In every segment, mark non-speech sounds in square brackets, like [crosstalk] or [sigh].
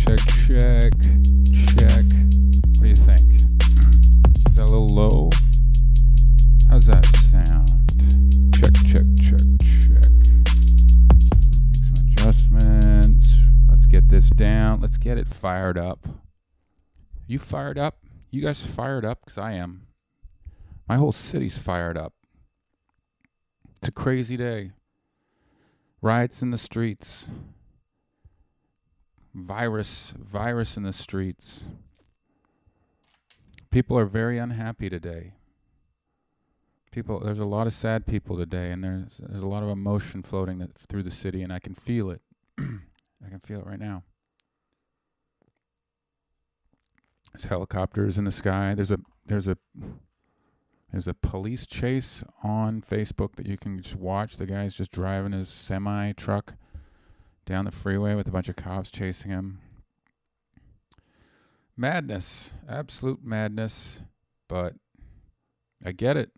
check, check, check. What do you think? Is that a little low? How's that sound? Check, check, check, check. Make some adjustments. Let's get this down. Let's get it fired up. You fired up? You guys fired up? Because I am. My whole city's fired up. It's a crazy day. Riots in the streets. Virus, virus in the streets. People are very unhappy today. People, there's a lot of sad people today, and there's there's a lot of emotion floating th- through the city, and I can feel it. [clears throat] I can feel it right now. There's helicopters in the sky. There's a there's a there's a police chase on Facebook that you can just watch. The guy's just driving his semi truck down the freeway with a bunch of cops chasing him. Madness, absolute madness, but I get it.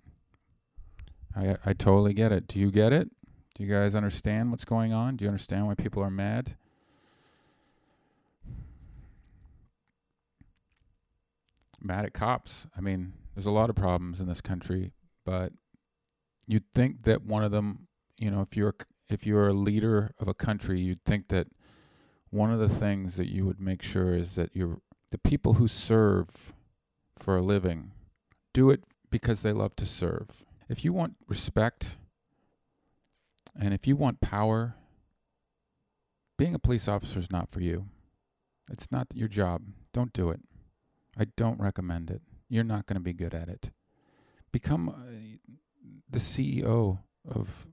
I I totally get it. Do you get it? Do you guys understand what's going on? Do you understand why people are mad? Mad at cops. I mean, there's a lot of problems in this country, but you'd think that one of them, you know, if you're if you're a leader of a country, you'd think that one of the things that you would make sure is that you're the people who serve for a living do it because they love to serve. If you want respect and if you want power, being a police officer is not for you. It's not your job. Don't do it. I don't recommend it. You're not going to be good at it. Become uh, the CEO of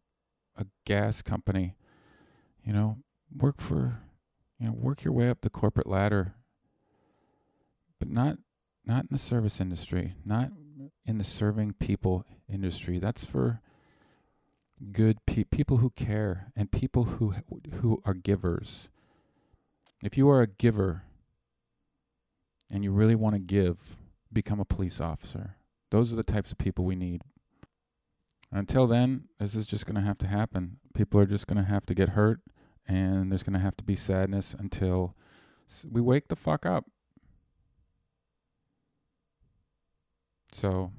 a gas company. You know, work for, you know, work your way up the corporate ladder. But not not in the service industry, not in the serving people industry. That's for good pe- people who care and people who who are givers. If you are a giver and you really want to give, become a police officer. Those are the types of people we need. Until then, this is just going to have to happen. People are just going to have to get hurt, and there's going to have to be sadness until we wake the fuck up. So,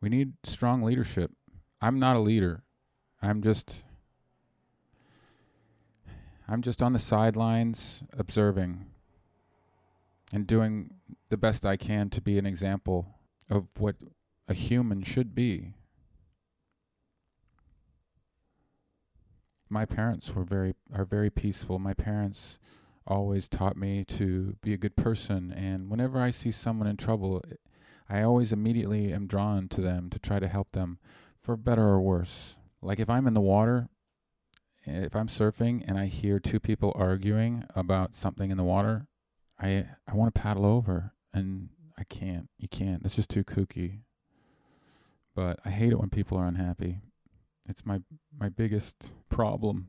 we need strong leadership. I'm not a leader. I'm just I'm just on the sidelines observing and doing the best I can to be an example of what a human should be. My parents were very are very peaceful. My parents always taught me to be a good person and whenever I see someone in trouble, I always immediately am drawn to them to try to help them for better or worse. Like if I'm in the water, eh, if I'm surfing and I hear two people arguing about something in the water, I I want to paddle over and I can't. You can't. It's just too kooky. But I hate it when people are unhappy. It's my my biggest problem.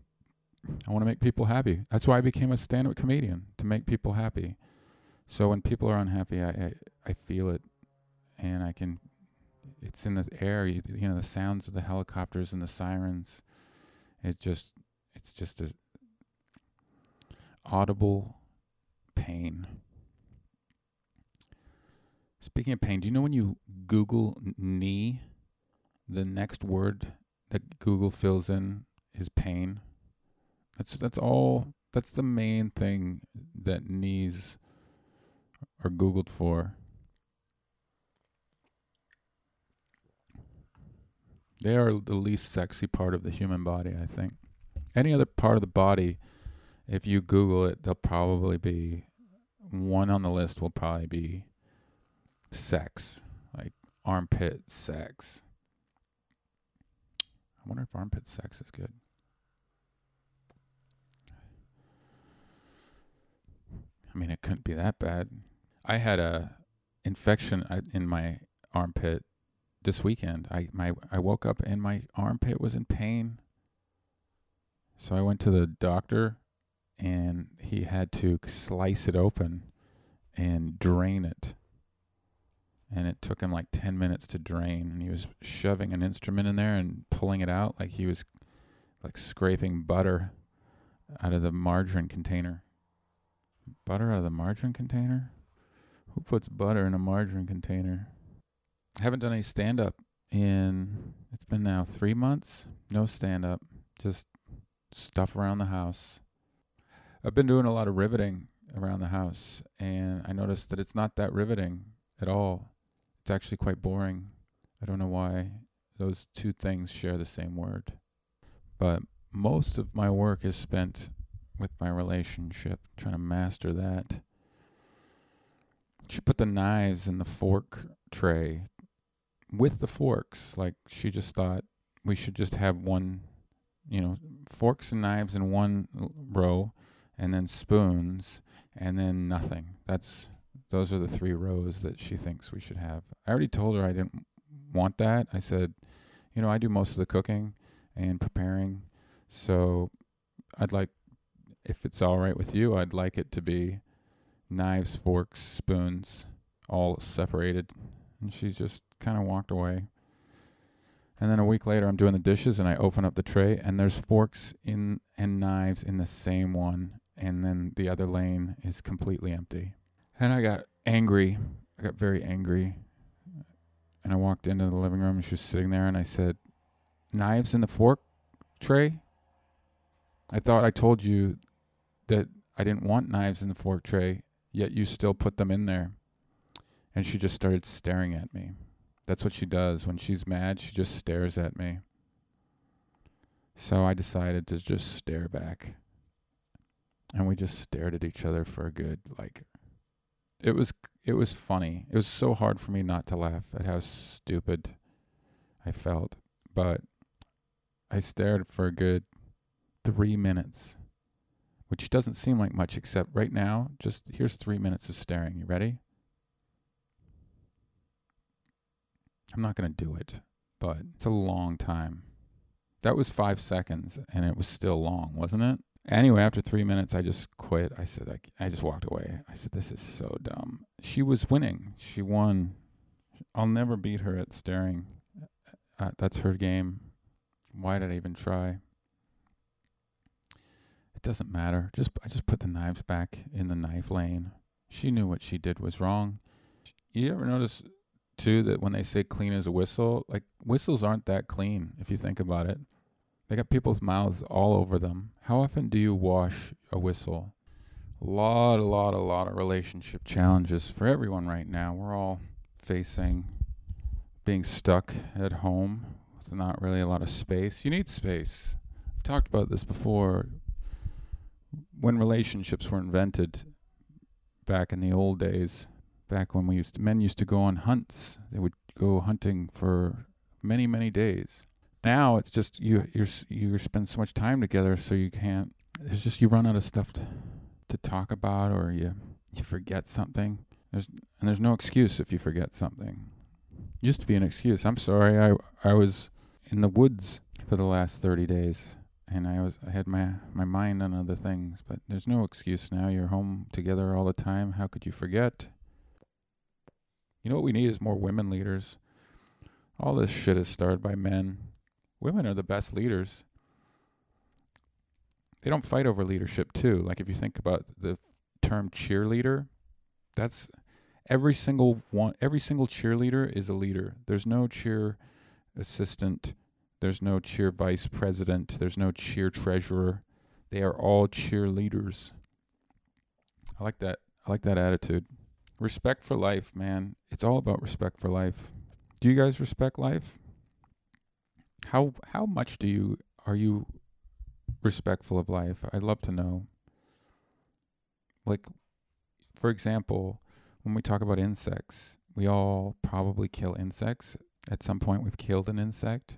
I want to make people happy. That's why I became a stand-up comedian to make people happy. So when people are unhappy, I I, I feel it, and I can. It's in the air. You, you know the sounds of the helicopters and the sirens. It just it's just a audible pain. Speaking of pain, do you know when you Google knee, the next word that Google fills in is pain? That's that's all that's the main thing that knees are Googled for. They are the least sexy part of the human body, I think. Any other part of the body, if you Google it, they'll probably be one on the list will probably be sex, like armpit sex. I wonder if armpit sex is good. I mean, it couldn't be that bad. I had a infection uh, in my armpit this weekend. I my I woke up and my armpit was in pain. So I went to the doctor and he had to slice it open and drain it. And it took him like 10 minutes to drain. And he was shoving an instrument in there and pulling it out like he was like scraping butter. out of the margarine container. Butter out of the margarine container? Who puts butter in a margarine container? I haven't done any stand up in, it's been now three months. No stand up, just stuff around the house. I've been doing a lot of riveting around the house, and I noticed that it's not that riveting at all. It's actually quite boring. I don't know why those two things share the same word. But most of my work is spent with my relationship, trying to master that. She put the knives in the fork tray with the forks. Like she just thought we should just have one, you know, forks and knives in one row, and then spoons, and then nothing. That's those are the three rows that she thinks we should have. I already told her I didn't want that. I said, you know, I do most of the cooking and preparing, so I'd like, if it's all right with you, I'd like it to be knives, forks, spoons, all separated. And she just kind of walked away. And then a week later, I'm doing the dishes and I open up the tray and there's forks in and knives in the same one. And then the other lane is completely empty. And I got angry. I got very angry. And I walked into the living room and she was sitting there and I said, Knives in the fork tray? I thought I told you that I didn't want knives in the fork tray, yet you still put them in there. And she just started staring at me. That's what she does. When she's mad, she just stares at me. So I decided to just stare back. And we just stared at each other for a good like it was it was funny. It was so hard for me not to laugh at how stupid I felt, but I stared for a good 3 minutes, which doesn't seem like much except right now, just here's 3 minutes of staring. You ready? I'm not going to do it, but it's a long time. That was 5 seconds and it was still long, wasn't it? Anyway, after three minutes, I just quit. I said, I, I just walked away. I said, this is so dumb. She was winning. She won. I'll never beat her at staring. Uh, that's her game. Why did I even try? It doesn't matter. Just I just put the knives back in the knife lane. She knew what she did was wrong. You ever notice too that when they say clean as a whistle, like whistles aren't that clean if you think about it. They got people's mouths all over them. How often do you wash a whistle? A lot, a lot, a lot of relationship challenges for everyone right now. We're all facing being stuck at home with not really a lot of space. You need space. I've talked about this before. When relationships were invented back in the old days, back when we used to, men used to go on hunts. They would go hunting for many, many days now it's just you you you spend so much time together, so you can't. It's just you run out of stuff to to talk about, or you you forget something. There's and there's no excuse if you forget something. Used to be an excuse. I'm sorry. I I was in the woods for the last 30 days and I was I had my my mind on other things, but there's no excuse now. You're home together all the time. How could you forget? You know what we need is more women leaders. All this shit is started by men women are the best leaders. They don't fight over leadership too. Like if you think about the term cheerleader, that's every single one every single cheerleader is a leader. There's no cheer assistant, there's no cheer vice president, there's no cheer treasurer. They are all cheerleaders. I like that. I like that attitude. Respect for life, man. It's all about respect for life. Do you guys respect life? How how much do you are you respectful of life? I'd love to know. Like for example, when we talk about insects, we all probably kill insects. At some point we've killed an insect.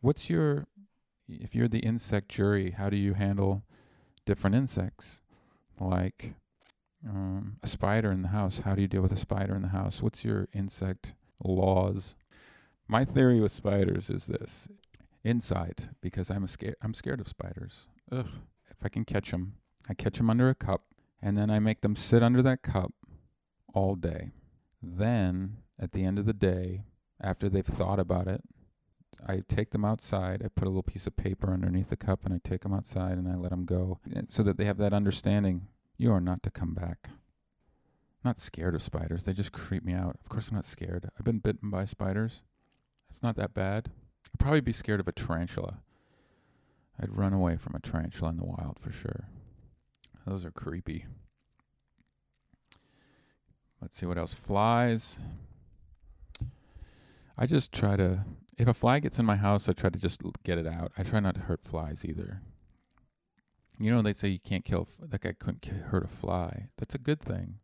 What's your if you're the insect jury, how do you handle different insects? Like um, a spider in the house. How do you deal with a spider in the house? What's your insect laws? My theory with spiders is this: inside, because I'm scared. I'm scared of spiders. Ugh. If I can catch them, I catch them under a cup, and then I make them sit under that cup all day. Then, at the end of the day, after they've thought about it, I take them outside. I put a little piece of paper underneath the cup and I take them outside and I let them go so that they have that understanding you are not to come back. Not scared of spiders. They just creep me out. Of course I'm not scared. I've been bitten by spiders. It's not that bad. I'd probably be scared of a tarantula. I'd run away from a tarantula in the wild for sure. Those are creepy. Let's see what else. Flies. I just try to, if a fly gets in my house, I try to just get it out. I try not to hurt flies either. You know, they say you can't kill, that guy couldn't hurt a fly. That's a good thing.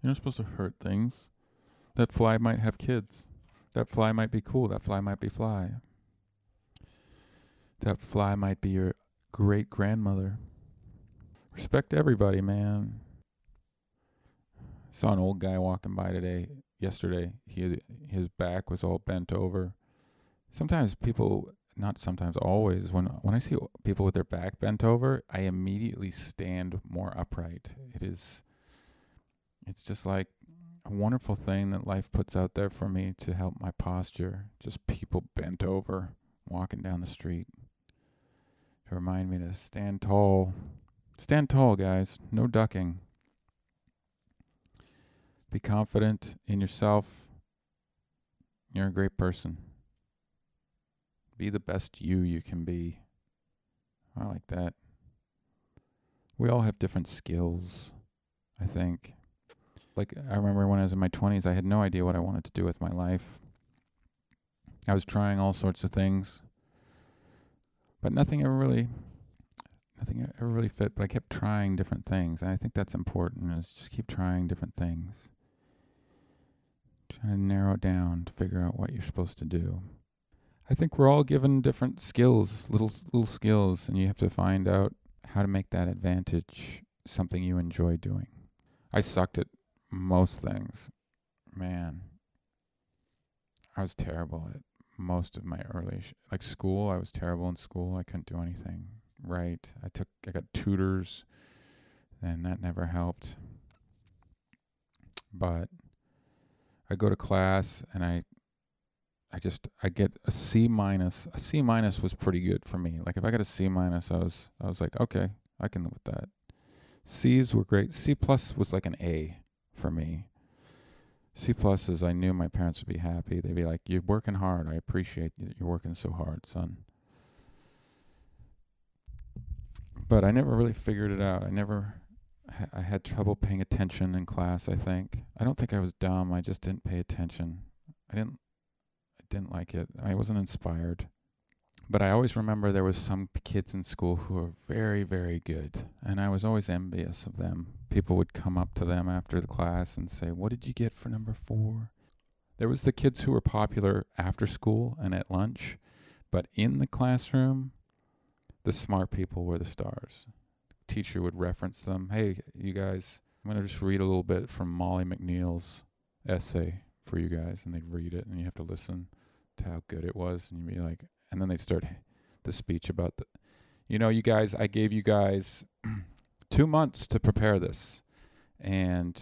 You're not supposed to hurt things. That fly might have kids. That fly might be cool. That fly might be fly. That fly might be your great grandmother. Respect everybody, man. Saw an old guy walking by today yesterday. He his back was all bent over. Sometimes people, not sometimes, always when when I see people with their back bent over, I immediately stand more upright. It is, it's just like wonderful thing that life puts out there for me to help my posture. Just people bent over walking down the street to remind me to stand tall. Stand tall, guys. No ducking. Be confident in yourself. You're a great person. Be the best you you can be. I like that. We all have different skills, I think. Like, I remember when I was in my 20s, I had no idea what I wanted to do with my life. I was trying all sorts of things, but nothing ever really nothing ever really fit but i kept trying different things and i think that's important is just keep trying different things trying to narrow it down to figure out what you're supposed to do. I think we're all given different skills, little little skills, and you have to find out how to make that advantage something you enjoy doing. I sucked at most things. Man, I was terrible at most of my early sh- like school. I was terrible in school. I couldn't do anything right. I took I got tutors, and that never helped. But I go to class and I I just I get a C minus. A C minus was pretty good for me. Like if I got a C minus, I was I was like, okay, I can live with that. C's were great. C plus was like an A for me. C plus is I knew my parents would be happy. They'd be like, "You're working hard. I appreciate you. You're working so hard, son." But I never really figured it out. I never I had trouble paying attention in class. I think I don't think I was dumb. I just didn't pay attention. I didn't. I didn't like it. I wasn't inspired. But I always remember there was some kids in school who were very, very good, and I was always envious of them. People would come up to them after the class and say, "What did you get for number four? There was the kids who were popular after school and at lunch, but in the classroom, the smart people were the stars teacher would reference them. Hey, you guys, I'm going to just read a little bit from Molly McNeil's essay for you guys. And they'd read it, and you have to listen to how good it was. And you'd be like, and then they'd start the speech about the, you know, you guys, I gave you guys [clears throat] two months to prepare this. And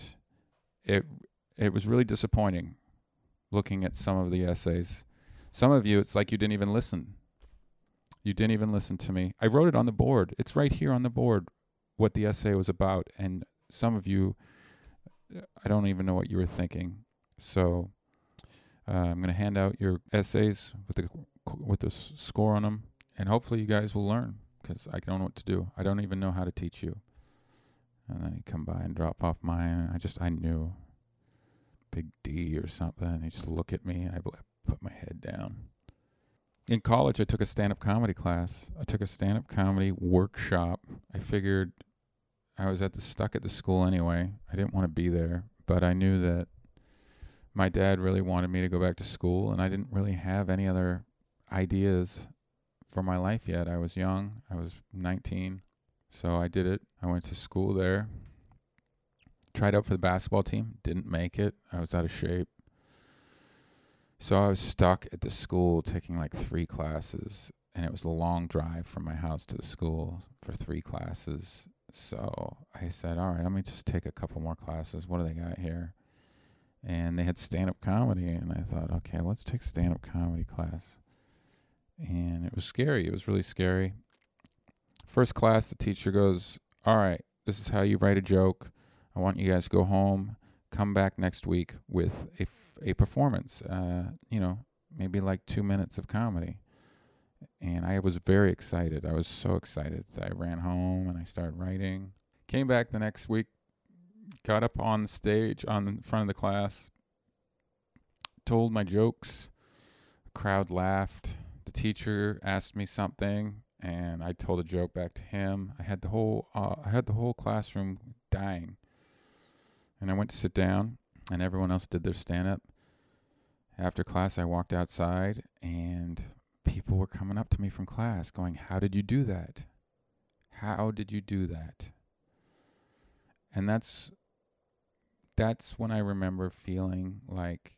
it, it was really disappointing looking at some of the essays. Some of you, it's like you didn't even listen. You didn't even listen to me. I wrote it on the board. It's right here on the board what the essay was about, and some of you, I don't even know what you were thinking. So uh, I'm going to hand out your essays with the with the score on them, and hopefully you guys will learn because I don't know what to do. I don't even know how to teach you. And then he'd come by and drop off mine, I just I knew big D or something. He'd just look at me, and I put my head down. In college, I took a stand up comedy class. I took a stand up comedy workshop. I figured I was at the stuck at the school anyway. I didn't want to be there, but I knew that my dad really wanted me to go back to school, and I didn't really have any other ideas for my life yet. I was young. I was 19, so I did it. I went to school there. Tried out for the basketball team, didn't make it. I was out of shape. So I was stuck at the school taking like three classes, and it was a long drive from my house to the school for three classes. So I said, all right, let me just take a couple more classes. What do they got here? And they had stand up comedy. And I thought, okay, let's take stand up comedy class. and it was scary. It was really scary. First class, the teacher goes, All right, this is how you write a joke. I want you guys to go home, come back next week with a, f- a performance, uh, you know, maybe like two minutes of comedy. And I was very excited. I was so excited. I ran home and I started writing. Came back the next week, got up on stage on the front of the class, told my jokes. The crowd laughed. The teacher asked me something, and I told a joke back to him. I had the whole uh, I had the whole classroom dying. And I went to sit down, and everyone else did their stand up. After class, I walked outside, and people were coming up to me from class going, How did you do that? How did you do that? And that's that's when I remember feeling like,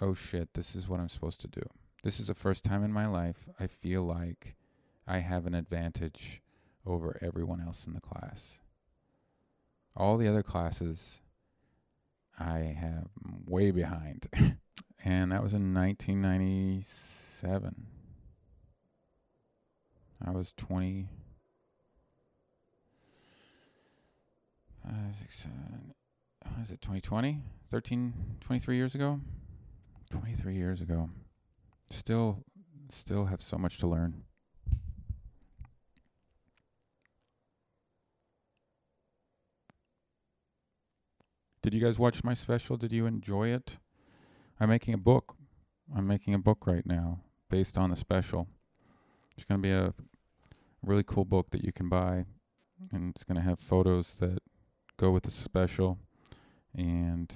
oh shit, this is what I'm supposed to do. This is the first time in my life I feel like I have an advantage over everyone else in the class. All the other classes I have way behind. [laughs] and that was in 1997. I was 20. Uh, six, seven, what is it 2020 13 23 years ago 23 years ago still still have so much to learn did you guys watch my special? Did you enjoy it? I'm making a book. I'm making a book right now based on the special. It's going to be a really cool book that you can buy and it's going to have photos that go with the special and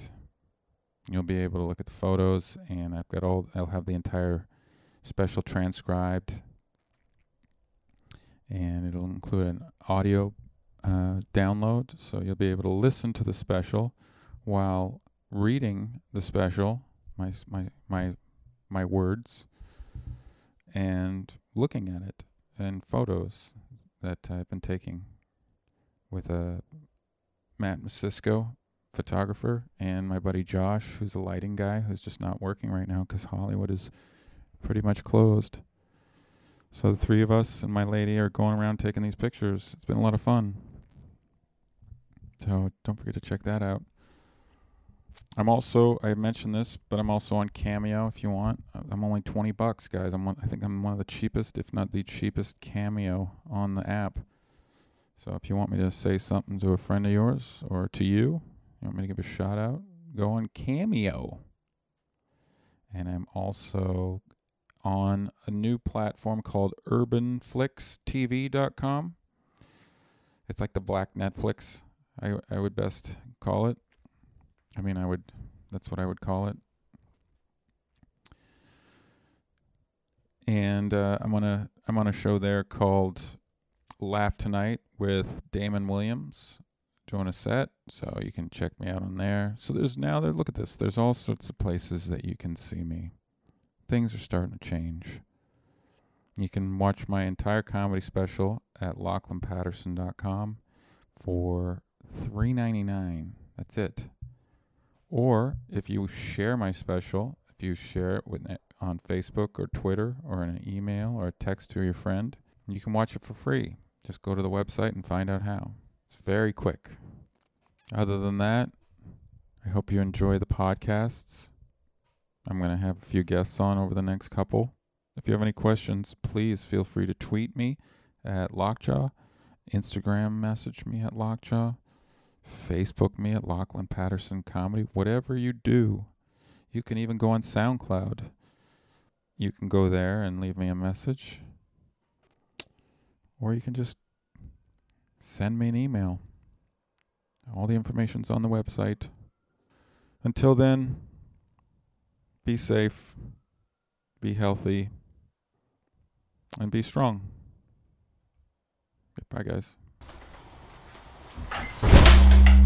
you'll be able to look at the photos and I've got all I'll have the entire special transcribed and it'll include an audio uh, download so you'll be able to listen to the special while reading the special my my my my words and looking at it and photos that I've been taking with a Matt Masisco photographer, and my buddy Josh, who's a lighting guy, who's just not working right now because Hollywood is pretty much closed. So the three of us and my lady are going around taking these pictures. It's been a lot of fun. So don't forget to check that out. I'm also I mentioned this, but I'm also on Cameo if you want. Uh, I'm only 20 bucks, guys. I'm one, I think I'm one of the cheapest, if not the cheapest Cameo on the app. So if you want me to say something to a friend of yours or to you, you want me to give a shout out? Go on Cameo. And I'm also on a new platform called urbanflixtv.com. It's like the black Netflix, I, I would best call it. I mean, I would, that's what I would call it. And uh, I'm on a I'm on a show there called Laugh Tonight with Damon Williams doing a set, so you can check me out on there. So there's now there look at this. There's all sorts of places that you can see me. Things are starting to change. You can watch my entire comedy special at lachlanpatterson.com for three ninety nine. That's it. Or if you share my special, if you share it with on Facebook or Twitter or in an email or a text to your friend, you can watch it for free. Just go to the website and find out how. It's very quick. Other than that, I hope you enjoy the podcasts. I'm going to have a few guests on over the next couple. If you have any questions, please feel free to tweet me at Lockjaw, Instagram message me at Lockjaw, Facebook me at Lachlan Patterson Comedy. Whatever you do, you can even go on SoundCloud. You can go there and leave me a message. Or you can just send me an email. All the information's on the website. Until then, be safe, be healthy, and be strong. Bye, guys.